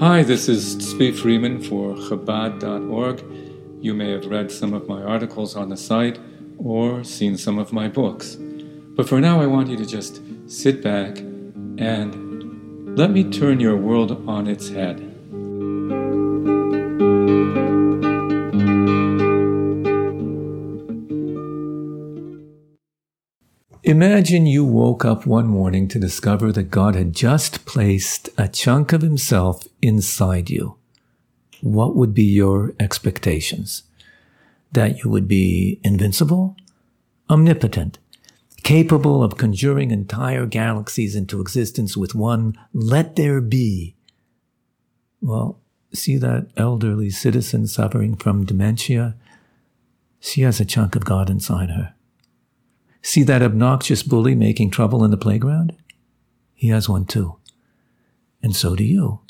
Hi, this is Tzvi Freeman for Chabad.org. You may have read some of my articles on the site or seen some of my books. But for now, I want you to just sit back and let me turn your world on its head. Imagine you woke up one morning to discover that God had just placed a chunk of Himself inside you. What would be your expectations? That you would be invincible, omnipotent, capable of conjuring entire galaxies into existence with one let there be. Well, see that elderly citizen suffering from dementia? She has a chunk of God inside her. See that obnoxious bully making trouble in the playground? He has one too. And so do you.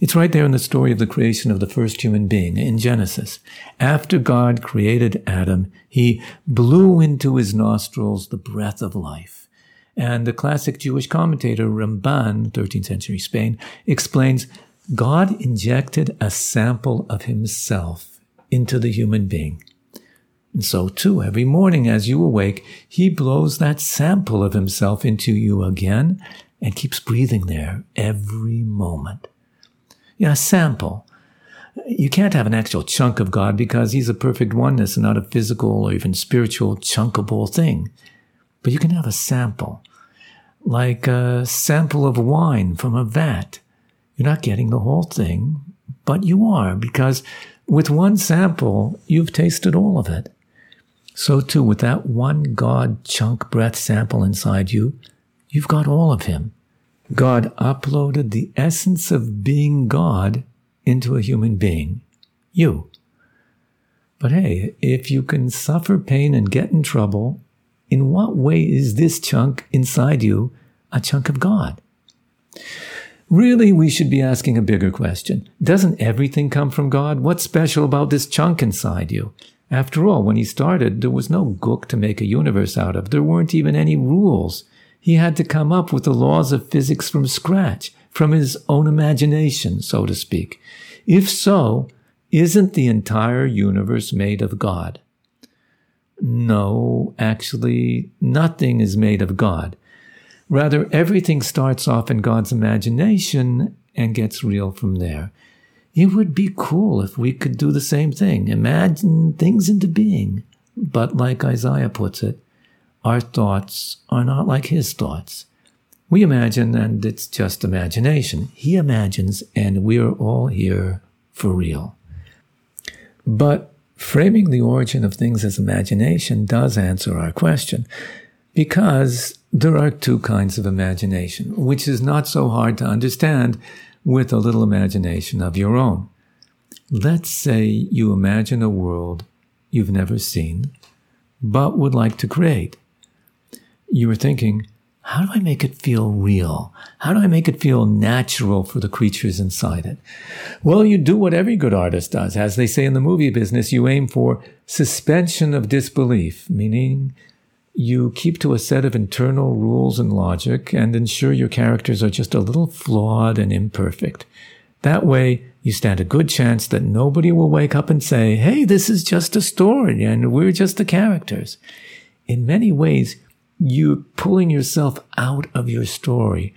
It's right there in the story of the creation of the first human being in Genesis. After God created Adam, he blew into his nostrils the breath of life. And the classic Jewish commentator Ramban, 13th century Spain, explains God injected a sample of himself into the human being. And so too, every morning as you awake, he blows that sample of himself into you again and keeps breathing there every moment. Yeah, a sample. You can't have an actual chunk of God because he's a perfect oneness and not a physical or even spiritual chunkable thing. But you can have a sample, like a sample of wine from a vat. You're not getting the whole thing, but you are because with one sample, you've tasted all of it. So too, with that one God chunk breath sample inside you, you've got all of Him. God uploaded the essence of being God into a human being, you. But hey, if you can suffer pain and get in trouble, in what way is this chunk inside you a chunk of God? Really, we should be asking a bigger question. Doesn't everything come from God? What's special about this chunk inside you? After all, when he started, there was no gook to make a universe out of. There weren't even any rules. He had to come up with the laws of physics from scratch, from his own imagination, so to speak. If so, isn't the entire universe made of God? No, actually, nothing is made of God. Rather, everything starts off in God's imagination and gets real from there. It would be cool if we could do the same thing, imagine things into being. But like Isaiah puts it, our thoughts are not like his thoughts. We imagine and it's just imagination. He imagines and we're all here for real. But framing the origin of things as imagination does answer our question because there are two kinds of imagination, which is not so hard to understand with a little imagination of your own. Let's say you imagine a world you've never seen, but would like to create. You were thinking, how do I make it feel real? How do I make it feel natural for the creatures inside it? Well, you do what every good artist does. As they say in the movie business, you aim for suspension of disbelief, meaning you keep to a set of internal rules and logic and ensure your characters are just a little flawed and imperfect. That way, you stand a good chance that nobody will wake up and say, Hey, this is just a story and we're just the characters. In many ways, you're pulling yourself out of your story,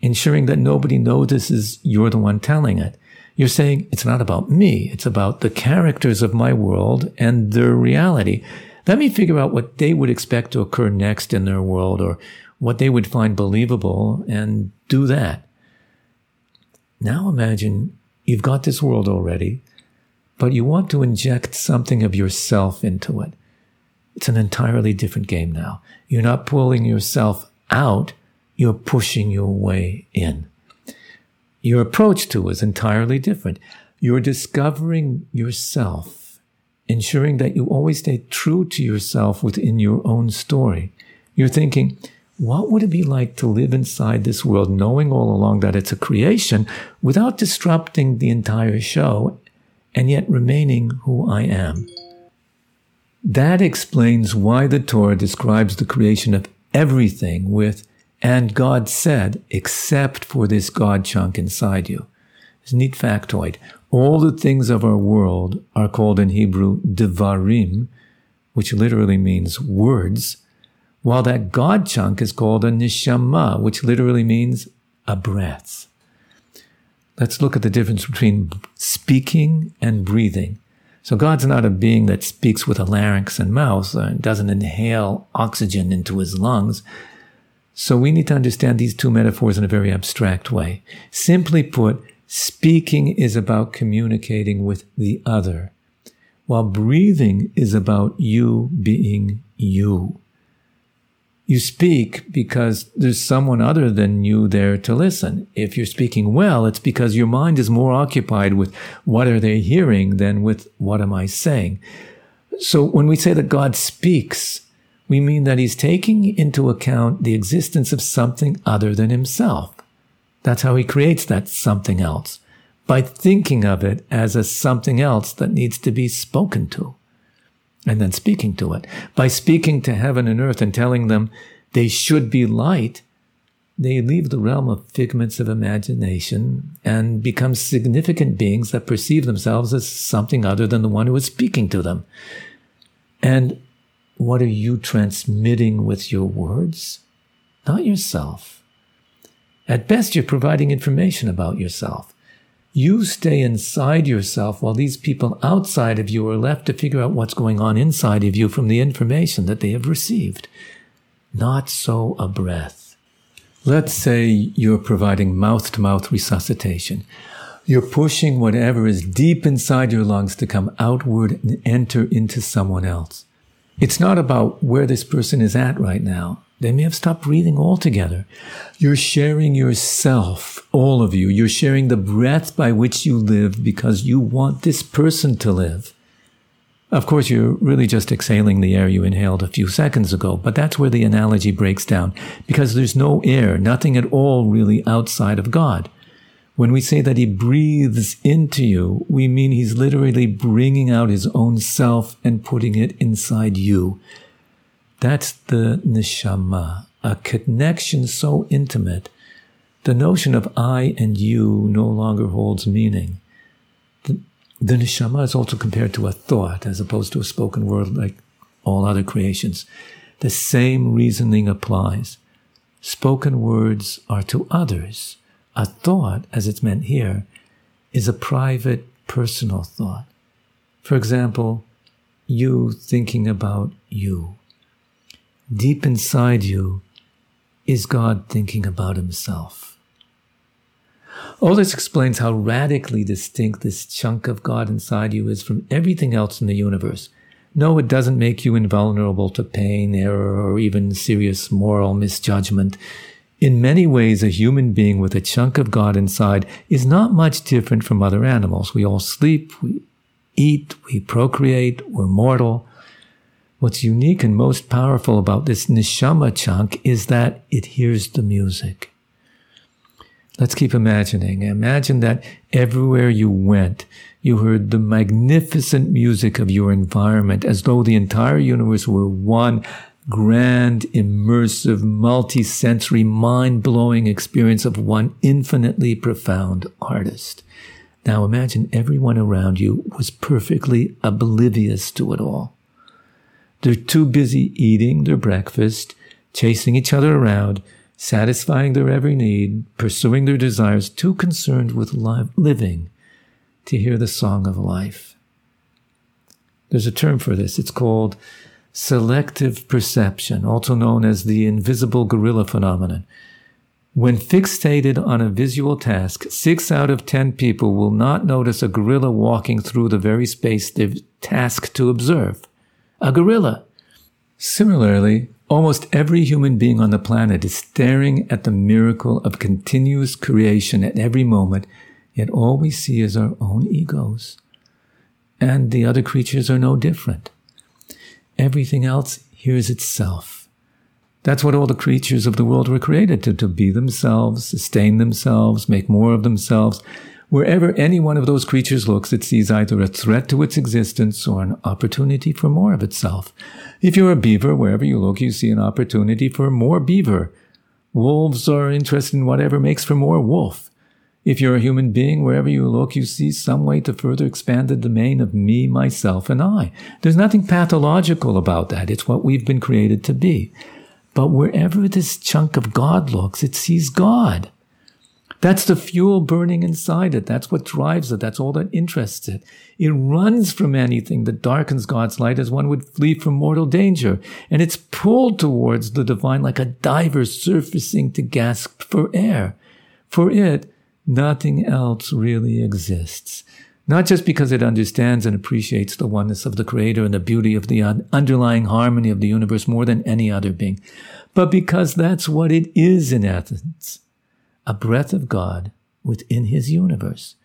ensuring that nobody notices you're the one telling it. You're saying, it's not about me. It's about the characters of my world and their reality. Let me figure out what they would expect to occur next in their world or what they would find believable and do that. Now imagine you've got this world already, but you want to inject something of yourself into it. It's an entirely different game now. You're not pulling yourself out, you're pushing your way in. Your approach to it is entirely different. You're discovering yourself ensuring that you always stay true to yourself within your own story. You're thinking, what would it be like to live inside this world knowing all along that it's a creation without disrupting the entire show and yet remaining who I am? That explains why the Torah describes the creation of everything with, and God said, except for this God chunk inside you. It's a neat factoid. All the things of our world are called in Hebrew devarim, which literally means words, while that God chunk is called a neshama, which literally means a breath. Let's look at the difference between speaking and breathing. So God's not a being that speaks with a larynx and mouth and doesn't inhale oxygen into his lungs. So we need to understand these two metaphors in a very abstract way. Simply put, speaking is about communicating with the other, while breathing is about you being you. You speak because there's someone other than you there to listen. If you're speaking well, it's because your mind is more occupied with what are they hearing than with what am I saying. So when we say that God speaks, we mean that he's taking into account the existence of something other than himself. That's how he creates that something else by thinking of it as a something else that needs to be spoken to and then speaking to it. By speaking to heaven and earth and telling them they should be light, they leave the realm of figments of imagination and become significant beings that perceive themselves as something other than the one who is speaking to them. And what are you transmitting with your words? Not yourself. At best, you're providing information about yourself. You stay inside yourself while these people outside of you are left to figure out what's going on inside of you from the information that they have received. Not so a breath. Let's say you're providing mouth to mouth resuscitation. You're pushing whatever is deep inside your lungs to come outward and enter into someone else. It's not about where this person is at right now. They may have stopped breathing altogether. You're sharing yourself, all of you. You're sharing the breath by which you live because you want this person to live. Of course, you're really just exhaling the air you inhaled a few seconds ago, but that's where the analogy breaks down because there's no air, nothing at all really outside of God. When we say that he breathes into you, we mean he's literally bringing out his own self and putting it inside you. That's the neshama, a connection so intimate. The notion of I and you no longer holds meaning. The, the neshama is also compared to a thought as opposed to a spoken word like all other creations. The same reasoning applies. Spoken words are to others. A thought, as it's meant here, is a private, personal thought. For example, you thinking about you deep inside you is God thinking about himself. All this explains how radically distinct this chunk of God inside you is from everything else in the universe. No, it doesn't make you invulnerable to pain, error, or even serious moral misjudgment. In many ways, a human being with a chunk of God inside is not much different from other animals. We all sleep, we eat, we procreate, we're mortal. What's unique and most powerful about this neshama chunk is that it hears the music. Let's keep imagining. Imagine that everywhere you went, you heard the magnificent music of your environment as though the entire universe were one grand, immersive, multi-sensory, mind-blowing experience of one infinitely profound artist. Now imagine everyone around you was perfectly oblivious to it all. They're too busy eating their breakfast, chasing each other around, satisfying their every need, pursuing their desires, too concerned with living to hear the song of life. There's a term for this. It's called selective perception, also known as the invisible gorilla phenomenon. When fixated on a visual task, six out of ten people will not notice a gorilla walking through the very space they're tasked to observe a gorilla. Similarly, almost every human being on the planet is staring at the miracle of continuous creation at every moment, yet all we see is our own egos. And the other creatures are no different. Everything else hears itself. That's what all the creatures of the world were created to, to be themselves, sustain themselves, make more of themselves, Wherever any one of those creatures looks, it sees either a threat to its existence or an opportunity for more of itself. If you're a beaver, wherever you look, you see an opportunity for more beaver. Wolves are interested in whatever makes for more wolf. If you're a human being, wherever you look, you see some way to further expand the domain of me, myself, and I. There's nothing pathological about that. It's what we've been created to be. But wherever this chunk of God looks, it sees God. That's the fuel burning inside it. That's what drives it. That's all that interests it. It runs from anything that darkens God's light as one would flee from mortal danger. And it's pulled towards the divine like a diver surfacing to gasp for air. For it, nothing else really exists. Not just because it understands and appreciates the oneness of the Creator and the beauty of the underlying harmony of the universe more than any other being, but because that's what it is in essence a breath of God within His universe.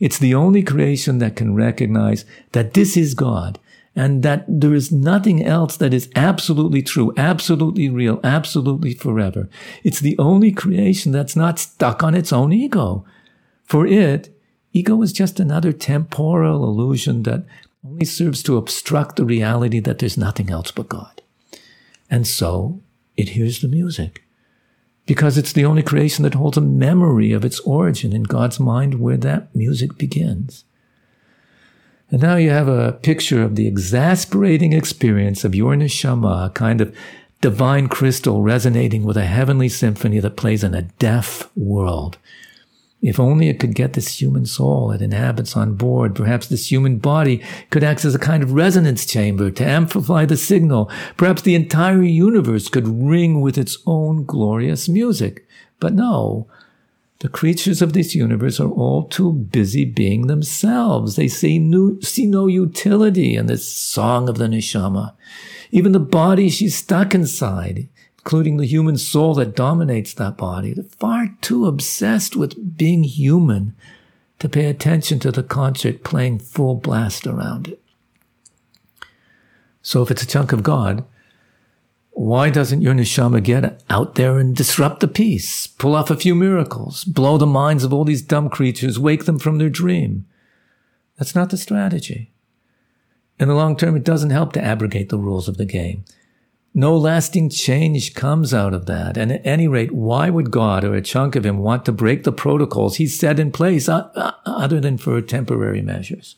It's the only creation that can recognize that this is God and that there is nothing else that is absolutely true, absolutely real, absolutely forever. It's the only creation that's not stuck on its own ego. For it, ego is just another temporal illusion that only serves to obstruct the reality that there's nothing else but God. And so it hears the music because it's the only creation that holds a memory of its origin in God's mind where that music begins. And now you have a picture of the exasperating experience of your neshama, a kind of divine crystal resonating with a heavenly symphony that plays in a deaf world. If only it could get this human soul it inhabits on board, perhaps this human body could act as a kind of resonance chamber to amplify the signal. Perhaps the entire universe could ring with its own glorious music. But no, the creatures of this universe are all too busy being themselves. They see no, see no utility in this song of the neshama. Even the body she's stuck inside, including the human soul that dominates that body, they're far too obsessed with being human to pay attention to the concert playing full blast around it. So if it's a chunk of God, why doesn't your neshama get out there and disrupt the peace, pull off a few miracles, blow the minds of all these dumb creatures, wake them from their dream? That's not the strategy. In the long term, it doesn't help to abrogate the rules of the game. No lasting change comes out of that. And at any rate, why would God or a chunk of him want to break the protocols he's set in place uh, uh, other than for temporary measures?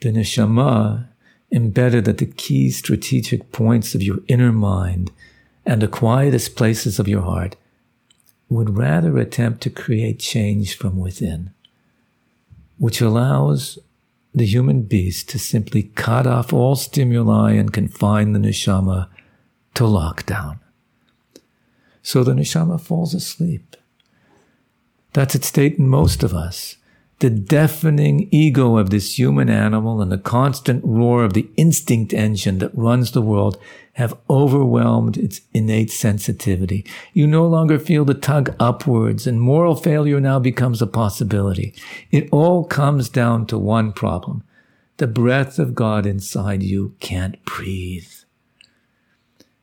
The neshama embedded at the key strategic points of your inner mind and the quietest places of your heart, would rather attempt to create change from within, which allows the human beast to simply cut off all stimuli and confine the neshama to lockdown. So the neshama falls asleep. That's its state in most of us the deafening ego of this human animal and the constant roar of the instinct engine that runs the world have overwhelmed its innate sensitivity. You no longer feel the tug upwards and moral failure now becomes a possibility. It all comes down to one problem. The breath of God inside you can't breathe.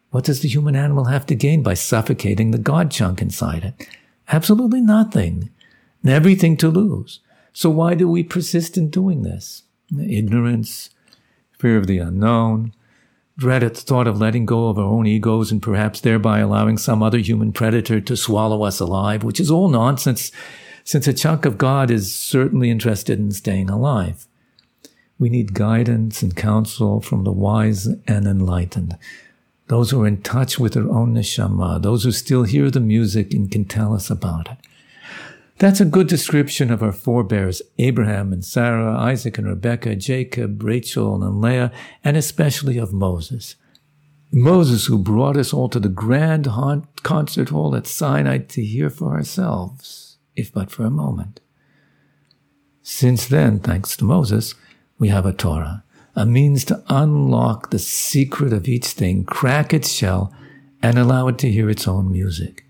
What does the human animal have to gain by suffocating the God chunk inside it? Absolutely nothing. And everything to lose. So why do we persist in doing this? Ignorance, fear of the unknown, dread at the thought of letting go of our own egos and perhaps thereby allowing some other human predator to swallow us alive, which is all nonsense since a chunk of God is certainly interested in staying alive. We need guidance and counsel from the wise and enlightened, those who are in touch with their own neshama, those who still hear the music and can tell us about it. That's a good description of our forebears, Abraham and Sarah, Isaac and Rebekah, Jacob, Rachel and Leah, and especially of Moses. Moses, who brought us all to the grand concert hall at Sinai to hear for ourselves, if but for a moment. Since then, thanks to Moses, we have a Torah, a means to unlock the secret of each thing, crack its shell, and allow it to hear its own music.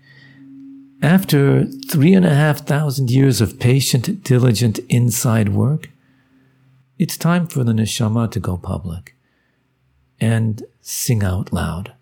After three and a half thousand years of patient, diligent inside work, it's time for the neshama to go public and sing out loud.